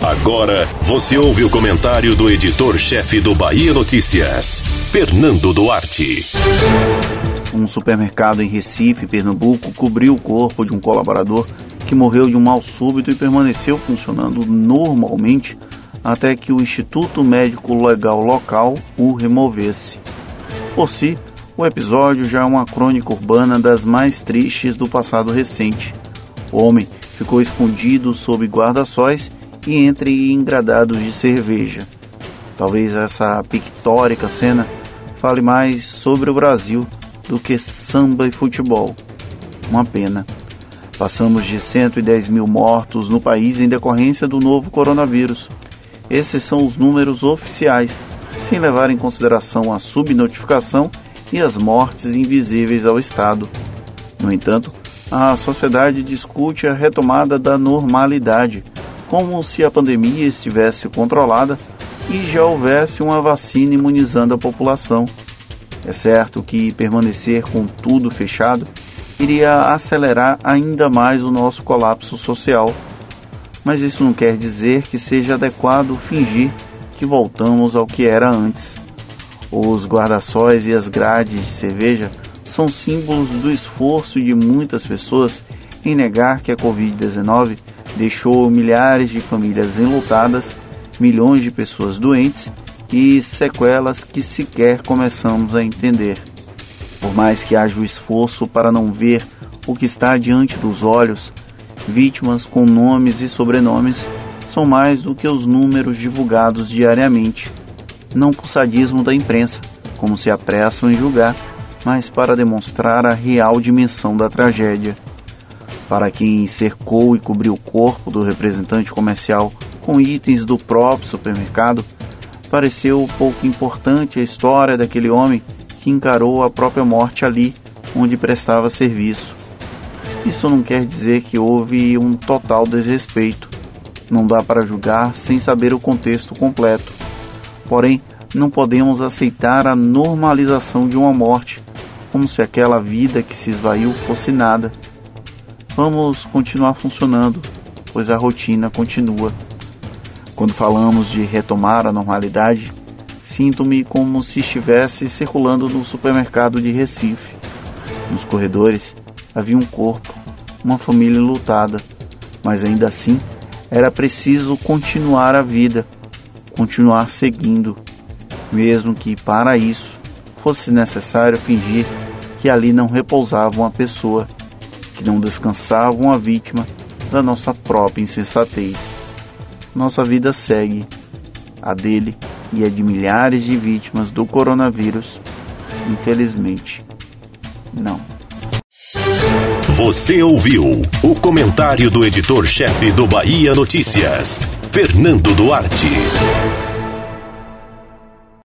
Agora você ouve o comentário do editor-chefe do Bahia Notícias, Fernando Duarte. Um supermercado em Recife, Pernambuco, cobriu o corpo de um colaborador que morreu de um mal súbito e permaneceu funcionando normalmente até que o Instituto Médico Legal local o removesse. Por si, o episódio já é uma crônica urbana das mais tristes do passado recente. O homem ficou escondido sob guarda-sóis e entre engradados de cerveja. Talvez essa pictórica cena fale mais sobre o Brasil do que samba e futebol. Uma pena. Passamos de 110 mil mortos no país em decorrência do novo coronavírus. Esses são os números oficiais, sem levar em consideração a subnotificação e as mortes invisíveis ao Estado. No entanto, a sociedade discute a retomada da normalidade, como se a pandemia estivesse controlada e já houvesse uma vacina imunizando a população. É certo que permanecer com tudo fechado iria acelerar ainda mais o nosso colapso social. Mas isso não quer dizer que seja adequado fingir que voltamos ao que era antes. Os guarda-sóis e as grades de cerveja são símbolos do esforço de muitas pessoas em negar que a Covid-19 deixou milhares de famílias enlutadas, milhões de pessoas doentes e sequelas que sequer começamos a entender. Por mais que haja o esforço para não ver o que está diante dos olhos, vítimas com nomes e sobrenomes são mais do que os números divulgados diariamente. Não por sadismo da imprensa, como se apressam em julgar, mas para demonstrar a real dimensão da tragédia. Para quem cercou e cobriu o corpo do representante comercial com itens do próprio supermercado, pareceu pouco importante a história daquele homem que encarou a própria morte ali onde prestava serviço. Isso não quer dizer que houve um total desrespeito. Não dá para julgar sem saber o contexto completo. Porém, não podemos aceitar a normalização de uma morte, como se aquela vida que se esvaiu fosse nada. Vamos continuar funcionando, pois a rotina continua. Quando falamos de retomar a normalidade, sinto-me como se estivesse circulando no supermercado de Recife. Nos corredores havia um corpo, uma família lutada, mas ainda assim era preciso continuar a vida, continuar seguindo, mesmo que para isso fosse necessário fingir que ali não repousava uma pessoa, que não descansava uma vítima da nossa própria insensatez nossa vida segue, a dele e a de milhares de vítimas do coronavírus. Infelizmente, não. Você ouviu o comentário do editor-chefe do Bahia Notícias, Fernando Duarte.